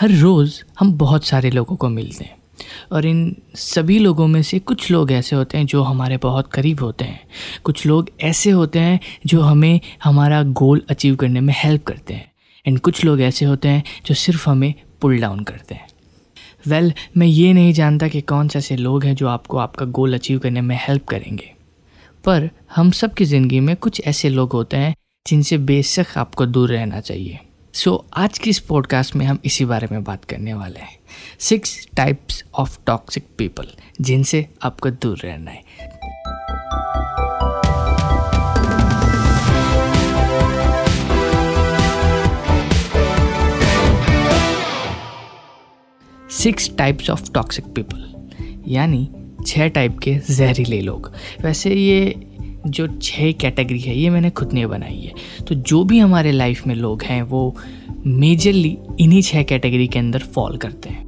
हर रोज़ हम बहुत सारे लोगों को मिलते हैं। और इन सभी लोगों में से कुछ लोग ऐसे होते हैं जो हमारे बहुत करीब होते हैं। कुछ लोग ऐसे होते हैं जो हमें हमारा गोल अचीव करने में हेल्प करते हैं। एंड कुछ लोग ऐसे होते हैं जो सिर्फ़ हमें पुल डाउन करते हैं। वेल well, मैं ये नहीं जानता कि कौन से ऐसे लोग हैं जो आपको आपका गोल अचीव करने में हेल्प करेंगे। पर हम सब की ज़िंदगी में कुछ ऐसे लोग होते हैं जिनसे बेशक आपको दूर रहना चाहिए। सो so, आज की इस पॉडकास्ट में हम इसी बारे में बात करने वाले हैं। Six types of toxic people जिनसे आपको दूर रहना है। Six types of toxic people यानी छः टाइप के जहरीले लोग। वैसे ये जो छः कैटेगरी है, ये मैंने खुद ने बनाई है। तो जो भी हमारे लाइफ में लोग हैं, वो मेजरली इन्हीं छः कैटेगरी के अंदर फॉल करते हैं।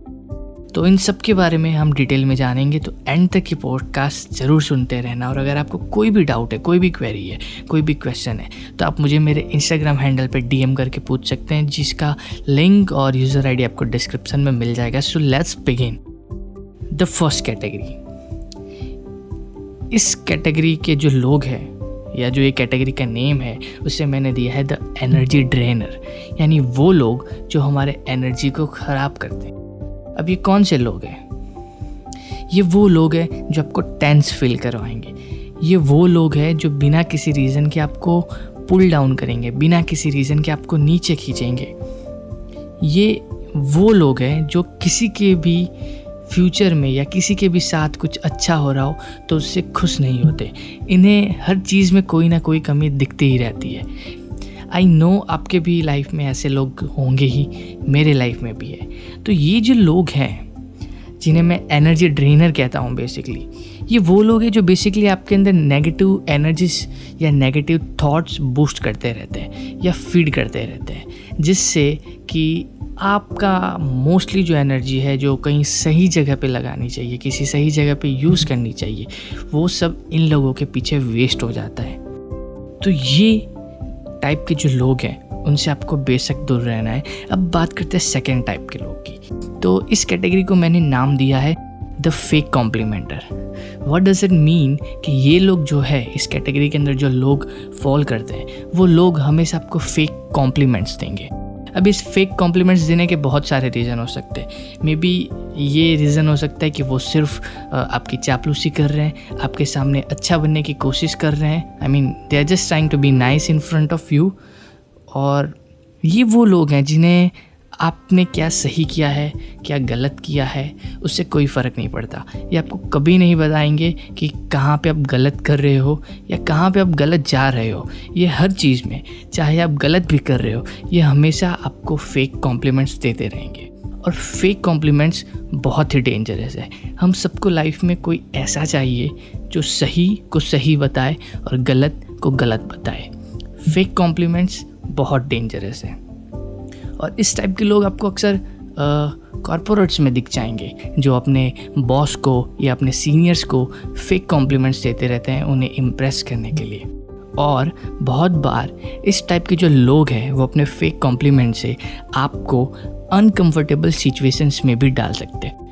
तो इन सब के बारे में हम डिटेल में जानेंगे तो एंड तक की पॉडकास्ट ज़रूर सुनते रहना। और अगर आपको कोई भी डाउट है, कोई भी क्वेरी है, कोई भी क्वेश्चन है तो आप मुझे मेरे इंस्टाग्राम हैंडल पे डीएम करके पूछ सकते हैं, जिसका लिंक और यूज़र आईडी आपको डिस्क्रिप्शन में मिल जाएगा। So let's begin the first category इस कैटेगरी के जो लोग हैं, या जो ये कैटेगरी का नेम है, उसे मैंने दिया है द एनर्जी ड्रेनर। यानी वो लोग जो हमारे एनर्जी को ख़राब करते हैं। अब ये कौन से लोग हैं? ये वो लोग हैं जो आपको टेंस फील करवाएँगे। ये वो लोग हैं जो बिना किसी रीज़न के आपको पुल डाउन करेंगे, बिना किसी रीज़न के आपको नीचे खींचेंगे। ये वो लोग हैं जो किसी के भी फ्यूचर में या किसी के भी साथ कुछ अच्छा हो रहा हो तो उससे खुश नहीं होते। इन्हें हर चीज़ में कोई ना कोई कमी दिखती ही रहती है। आई नो आपके भी लाइफ में ऐसे लोग होंगे ही, मेरे लाइफ में भी है। तो ये जो लोग हैं, जिन्हें मैं एनर्जी ड्रेनर कहता हूँ बेसिकली ये वो लोग हैं जो बेसिकली आपके अंदर नेगेटिव एनर्जीज या नेगेटिव थॉट्स बूस्ट करते रहते हैं या फ़ीड करते रहते हैं, जिससे कि आपका मोस्टली जो एनर्जी है, जो कहीं सही जगह पे लगानी चाहिए, किसी सही जगह पे यूज़ करनी चाहिए, वो सब इन लोगों के पीछे वेस्ट हो जाता है। तो ये टाइप के जो लोग हैं, उनसे आपको बेशक दूर रहना है। अब बात करते हैं सेकेंड टाइप के लोग की। तो इस कैटेगरी को मैंने नाम दिया है the fake complimenter what does it mean कि ये लोग जो है, इस कैटेगरी के अंदर जो लोग फॉल करते हैं, वो लोग हमेशा आपको फेक कॉम्प्लीमेंट्स देंगे। अब इस फेक कॉम्प्लीमेंट्स देने के बहुत सारे रीज़न हो सकते हैं। मे बी ये रीज़न हो सकता है कि वो सिर्फ़ आपकी चापलूसी कर रहे हैं, आपके सामने अच्छा बनने की कोशिश कर रहे हैं। I mean they are just trying to be nice in front of you और ये वो लोग हैं जिन्हें आपने क्या सही किया है, क्या गलत किया है, उससे कोई फ़र्क नहीं पड़ता। ये आपको कभी नहीं बताएँगे कि कहाँ पे आप गलत कर रहे हो या कहाँ पे आप गलत जा रहे हो। ये हर चीज़ में, चाहे आप गलत भी कर रहे हो, ये हमेशा आपको फेक कॉम्प्लीमेंट्स देते रहेंगे। और फेक कॉम्प्लीमेंट्स बहुत ही डेंजरस है। हम सबको लाइफ में कोई ऐसा चाहिए जो सही को सही बताए और गलत को गलत बताए। फेक कॉम्प्लीमेंट्स बहुत डेंजरस है। और इस टाइप के लोग आपको अक्सर कॉरपोरेट्स में दिख जाएँगे, जो अपने बॉस को या अपने सीनियर्स को फेक कॉम्प्लीमेंट्स देते रहते हैं उन्हें इम्प्रेस करने के लिए। और बहुत बार इस टाइप के जो लोग हैं, वो अपने फेक कॉम्प्लीमेंट से आपको अनकंफर्टेबल सिचुएशंस में भी डाल सकते हैं।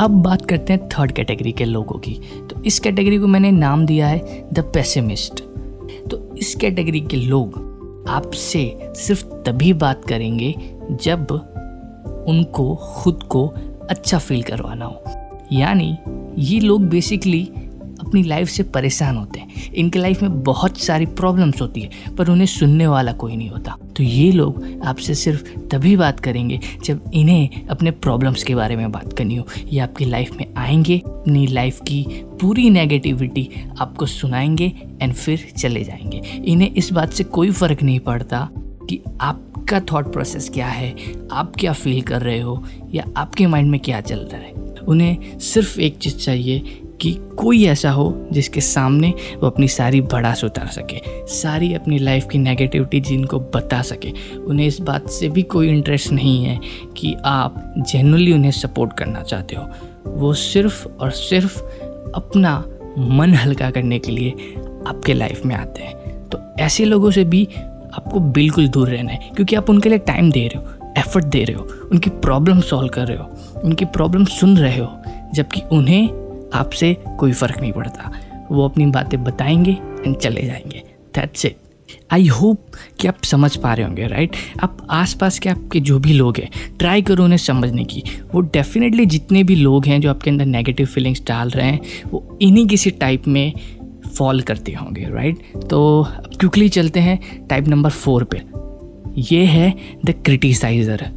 अब बात करते हैं थर्ड कैटेगरी के लोगों की। तो इस कैटेगरी को मैंने नाम दिया है द पेसिमिस्ट तो इस कैटेगरी के लोग आपसे सिर्फ़ तभी बात करेंगे जब उनको, खुद को अच्छा फील करवाना हो। यानी ये लोग बेसिकली अपनी लाइफ से परेशान होते हैं। इनके लाइफ में बहुत सारी प्रॉब्लम्स होती है, पर उन्हें सुनने वाला कोई नहीं होता। तो ये लोग आपसे सिर्फ़ तभी बात करेंगे जब इन्हें अपने प्रॉब्लम्स के बारे में बात करनी हो। ये आपकी लाइफ में आएँगे, अपनी लाइफ की पूरी नेगेटिविटी आपको सुनाएँगे एंड फिर चले जाएँगे। इन्हें इस बात से कोई फ़र्क नहीं पड़ता कि आपका थॉट प्रोसेस क्या है, आप क्या फील कर रहे हो या आपके माइंड में क्या चल रहा है। उन्हें सिर्फ़ एक चीज़ चाहिए कि कोई ऐसा हो जिसके सामने वो अपनी सारी भड़ास उतार सके, सारी अपनी लाइफ की नेगेटिविटी जिनको बता सके। उन्हें इस बात से भी कोई इंटरेस्ट नहीं है कि आप जेनरली उन्हें सपोर्ट करना चाहते हो। वो सिर्फ़ और सिर्फ़ अपना मन हल्का करने के लिए आपके लाइफ में आते हैं। तो ऐसे लोगों से भी आपको बिल्कुल दूर रहना है, क्योंकि आप उनके लिए टाइम दे रहे हो एफर्ट दे रहे हो, उनकी प्रॉब्लम सॉल्व कर रहे हो, उनकी प्रॉब्लम सुन रहे हो, जबकि उन्हें आपसे कोई फ़र्क नहीं पड़ता। वो अपनी बातें बताएँगे एंड चले जाएँगे। दैट्स इट आई होप कि आप समझ पा रहे होंगे राइट आप आसपास के आपके जो भी लोग हैं ट्राई करो उन्हें समझने की। वो डेफिनेटली जितने भी लोग हैं जो आपके अंदर नेगेटिव फीलिंग्स डाल रहे हैं, वो इन्हीं किसी टाइप में फॉल करते होंगे राइट तो अब क्विकली चलते हैं टाइप नंबर फोर पे। ये है द क्रिटिसाइज़र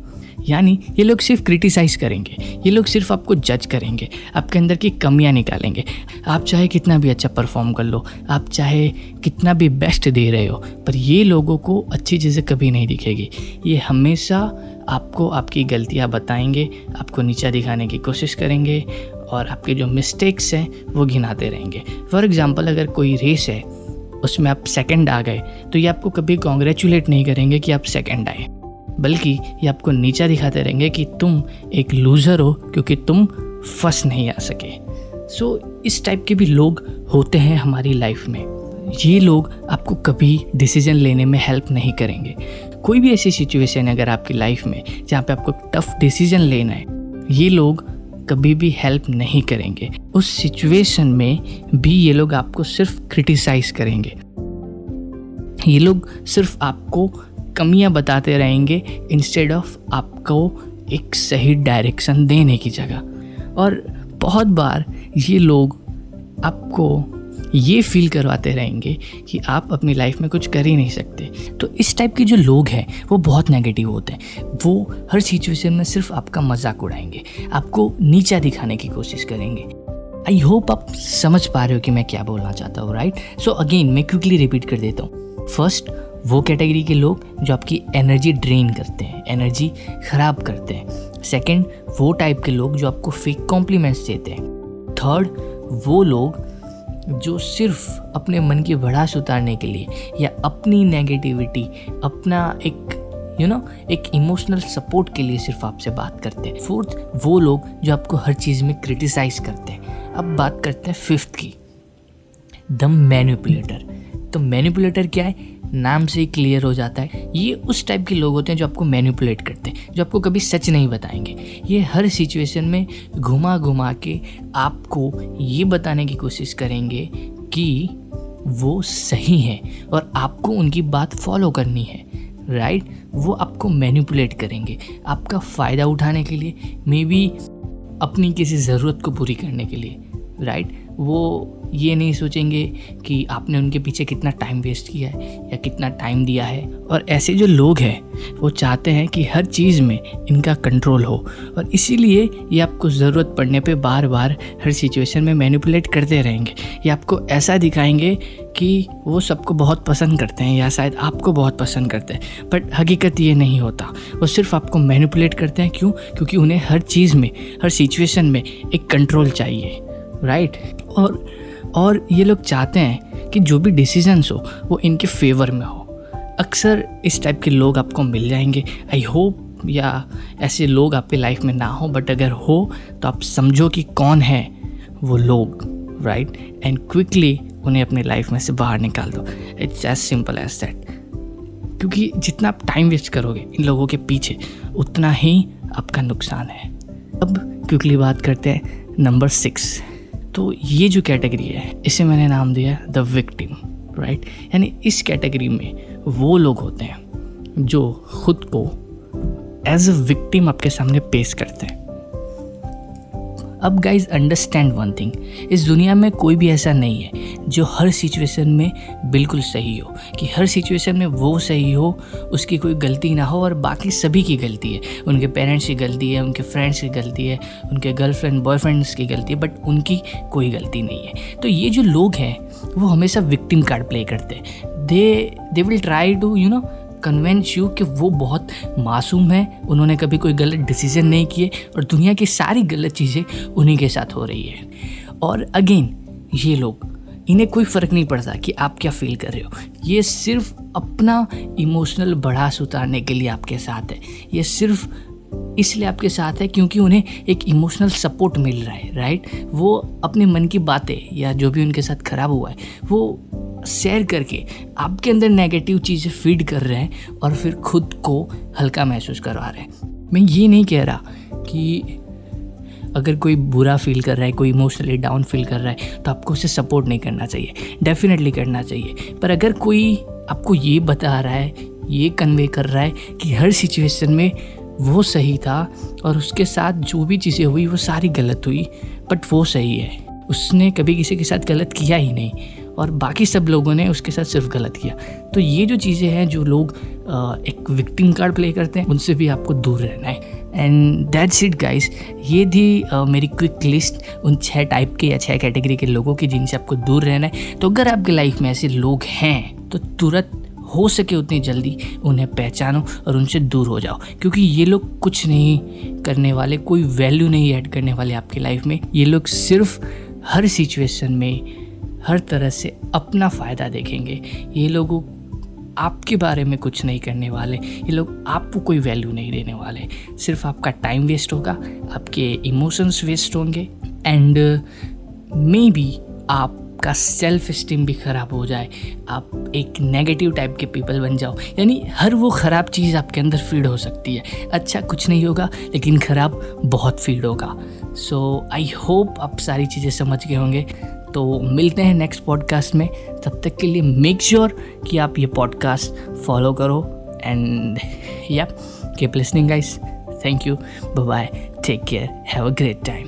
यानी ये लोग सिर्फ़ क्रिटिसाइज़ करेंगे, ये लोग सिर्फ़ आपको जज करेंगे, आपके अंदर की कमियाँ निकालेंगे। आप चाहे कितना भी अच्छा परफॉर्म कर लो, आप चाहे कितना भी बेस्ट दे रहे हो, पर ये लोगों को अच्छी चीज़ें कभी नहीं दिखेगी। ये हमेशा आपको आपकी गलतियाँ बताएँगे, आपको नीचा दिखाने की कोशिश करेंगे, और आपके जो मिस्टेक्स हैं, वो गिनाते रहेंगे। फॉर एग्ज़ाम्पल अगर कोई रेस है, उसमें आप सेकंड आ गए तो ये आपको कभी कॉन्ग्रेचुलेट नहीं करेंगे कि आप सेकंड आए। बल्कि ये आपको नीचा दिखाते रहेंगे कि तुम एक लूज़र हो क्योंकि तुम फंस नहीं आ सके। सो so, इस टाइप के भी लोग होते हैं हमारी लाइफ में। ये लोग आपको कभी डिसीज़न लेने में हेल्प नहीं करेंगे। कोई भी ऐसी सिचुएशन है अगर आपकी लाइफ में जहाँ पे आपको टफ डिसीज़न लेना है ये लोग कभी भी हेल्प नहीं करेंगे। उस सिचुएशन में भी ये लोग आपको सिर्फ़ क्रिटिसाइज करेंगे। ये लोग सिर्फ़ आपको कमियाँ बताते रहेंगे इंस्टेड ऑफ़ आपको एक सही डायरेक्शन देने की जगह। और बहुत बार ये लोग आपको ये फील करवाते रहेंगे कि आप अपनी लाइफ में कुछ कर ही नहीं सकते। तो इस टाइप के जो लोग हैं, वो बहुत नेगेटिव होते हैं। वो हर सिचुएशन में सिर्फ़ आपका मज़ाक उड़ाएँगे। आपको नीचा दिखाने की कोशिश करेंगे। आई होप आप समझ पा रहे हो कि मैं क्या बोलना चाहता हूँ राइट सो अगेन मैं क्विकली रिपीट कर देता हूँ। फ़र्स्ट वो कैटेगरी के लोग जो आपकी एनर्जी ड्रेन करते हैं एनर्जी ख़राब करते हैं। सेकंड वो टाइप के लोग जो आपको फेक कॉम्प्लीमेंट्स देते हैं। थर्ड वो लोग जो सिर्फ़ अपने मन की भड़ास उतारने के लिए या अपनी नेगेटिविटी अपना एक यू you नो know, एक इमोशनल सपोर्ट के लिए सिर्फ़ आपसे बात करते हैं। फोर्थ वो लोग जो आपको हर चीज़ में क्रिटिसाइज करते हैं। अब बात करते हैं फिफ्थ की। द मैनिपुलेटर तो मैनिपुलेटर क्या है? नाम से ही क्लियर हो जाता है। ये उस टाइप के लोग होते हैं जो आपको मैनिपुलेट करते हैं, जो आपको कभी सच नहीं बताएँगे। ये हर सिचुएशन में घुमा घुमा के आपको ये बताने की कोशिश करेंगे कि वो सही है और आपको उनकी बात फॉलो करनी है राइट वो आपको मैनिपुलेट करेंगे आपका फ़ायदा उठाने के लिए मे बी अपनी किसी ज़रूरत को पूरी करने के लिए राइट वो ये नहीं सोचेंगे कि आपने उनके पीछे कितना टाइम वेस्ट किया है या कितना टाइम दिया है। और ऐसे जो लोग हैं, वो चाहते हैं कि हर चीज़ में इनका कंट्रोल हो। और इसीलिए ये आपको ज़रूरत पड़ने पे बार बार हर सिचुएशन में मैनिपुलेट करते रहेंगे। ये आपको ऐसा दिखाएँगे कि वो सबको बहुत पसंद करते हैं या शायद आपको बहुत पसंद करते हैं। बट हकीकत ये नहीं होता। वो सिर्फ़ आपको मैनिपुलेट करते हैं। क्यों? क्योंकि उन्हें हर चीज़ में, हर सिचुएशन में एक कंट्रोल चाहिए। राइट और और ये लोग चाहते हैं कि जो भी डिसीजंस हो, वो इनके फेवर में हो। अक्सर इस टाइप के लोग आपको मिल जाएँगे। आई होप या ऐसे लोग आपके लाइफ में ना हो बट अगर हो तो आप समझो कि कौन है वो लोग राइट एंड क्विकली उन्हें अपनी लाइफ में से बाहर निकाल दो। It's as simple as that क्योंकि जितना आप टाइम वेस्ट करोगे इन लोगों के पीछे, उतना ही आपका नुकसान है। अब क्विकली बात करते हैं नंबर सिक्स तो ये जो कैटेगरी है, इसे मैंने नाम दिया द विक्टिम राइट यानी इस कैटेगरी में वो लोग होते हैं जो खुद को एज अ विक्टिम आपके सामने पेश करते हैं। अब गाइज़ अंडरस्टैंड वन थिंग इस दुनिया में कोई भी ऐसा नहीं है जो हर सिचुएशन में बिल्कुल सही हो। कि हर सिचुएशन में वो सही हो, उसकी कोई गलती ना हो और बाकी सभी की गलती है। उनके पेरेंट्स की गलती है, उनके फ्रेंड्स की गलती है, उनके गर्लफ्रेंड बॉयफ्रेंड्स की गलती है बट उनकी कोई गलती नहीं है। तो ये जो लोग हैं, वो हमेशा विक्टिम कार्ड प्ले करते हैं। They they will try to you know convince you कि वो बहुत मासूम है। उन्होंने कभी कोई गलत डिसीज़न नहीं किए और दुनिया की सारी गलत चीज़ें उन्हीं के साथ हो रही है। और अगेन ये लोग, इन्हें कोई फ़र्क नहीं पड़ता कि आप क्या फील कर रहे हो। ये सिर्फ़ अपना इमोशनल बढ़ास उतारने के लिए आपके साथ है। ये सिर्फ़ इसलिए आपके साथ है क्योंकि उन्हें एक इमोशनल सपोर्ट मिल रहा है राइट वो अपने मन की बातें या जो भी उनके साथ ख़राब हुआ है, वो शेयर करके आपके अंदर नेगेटिव चीज़ें फ़ीड कर रहे हैं और फिर खुद को हल्का महसूस करवा रहे हैं। मैं ये नहीं कह रहा कि अगर कोई बुरा फील कर रहा है, कोई इमोशनली डाउन फील कर रहा है तो आपको उसे सपोर्ट नहीं करना चाहिए। डेफिनेटली करना चाहिए। पर अगर कोई आपको ये बता रहा है, ये कन्वे कर रहा है कि हर सिचुएशन में वो सही था और उसके साथ जो भी चीज़ें हुई, वो सारी गलत हुई बट वो सही है। उसने कभी किसी के साथ गलत किया ही नहीं। और बाकी सब लोगों ने उसके साथ सिर्फ़ गलत किया। तो ये जो चीज़ें हैं, जो लोग एक विक्टिम कार्ड प्ले करते हैं, उनसे भी आपको दूर रहना है। एंड दैट्स इट गाइस ये थी मेरी क्विक लिस्ट उन छः टाइप के या छः कैटेगरी के लोगों की जिनसे आपको दूर रहना है। तो अगर आपके लाइफ में ऐसे लोग हैं तो तुरंत हो सके उतनी जल्दी उन्हें पहचानो और उनसे दूर हो जाओ। क्योंकि ये लोग कुछ नहीं करने वाले, कोई वैल्यू नहीं ऐड करने वाले आपकी लाइफ में। ये लोग सिर्फ़ हर सिचुएशन में हर तरह से अपना फ़ायदा देखेंगे। ये लोगों आपके बारे में कुछ नहीं करने वाले। ये लोग आपको कोई वैल्यू नहीं देने वाले। सिर्फ़ आपका टाइम वेस्ट होगा, आपके इमोशंस वेस्ट होंगे एंड मे बी आप आपका सेल्फ इस्टीम भी ख़राब हो जाए। आप एक नेगेटिव टाइप के पीपल बन जाओ। यानी हर वो ख़राब चीज़ आपके अंदर फ़ीड हो सकती है। अच्छा कुछ नहीं होगा, लेकिन ख़राब बहुत फ़ीड होगा। सो आई होप आप सारी चीज़ें समझ गए होंगे। तो मिलते हैं नेक्स्ट पॉडकास्ट में। तब तक के लिए मेक श्योर sure कि आप ये पॉडकास्ट फॉलो करो एंड या keep listening guys thank you bye take care have a great time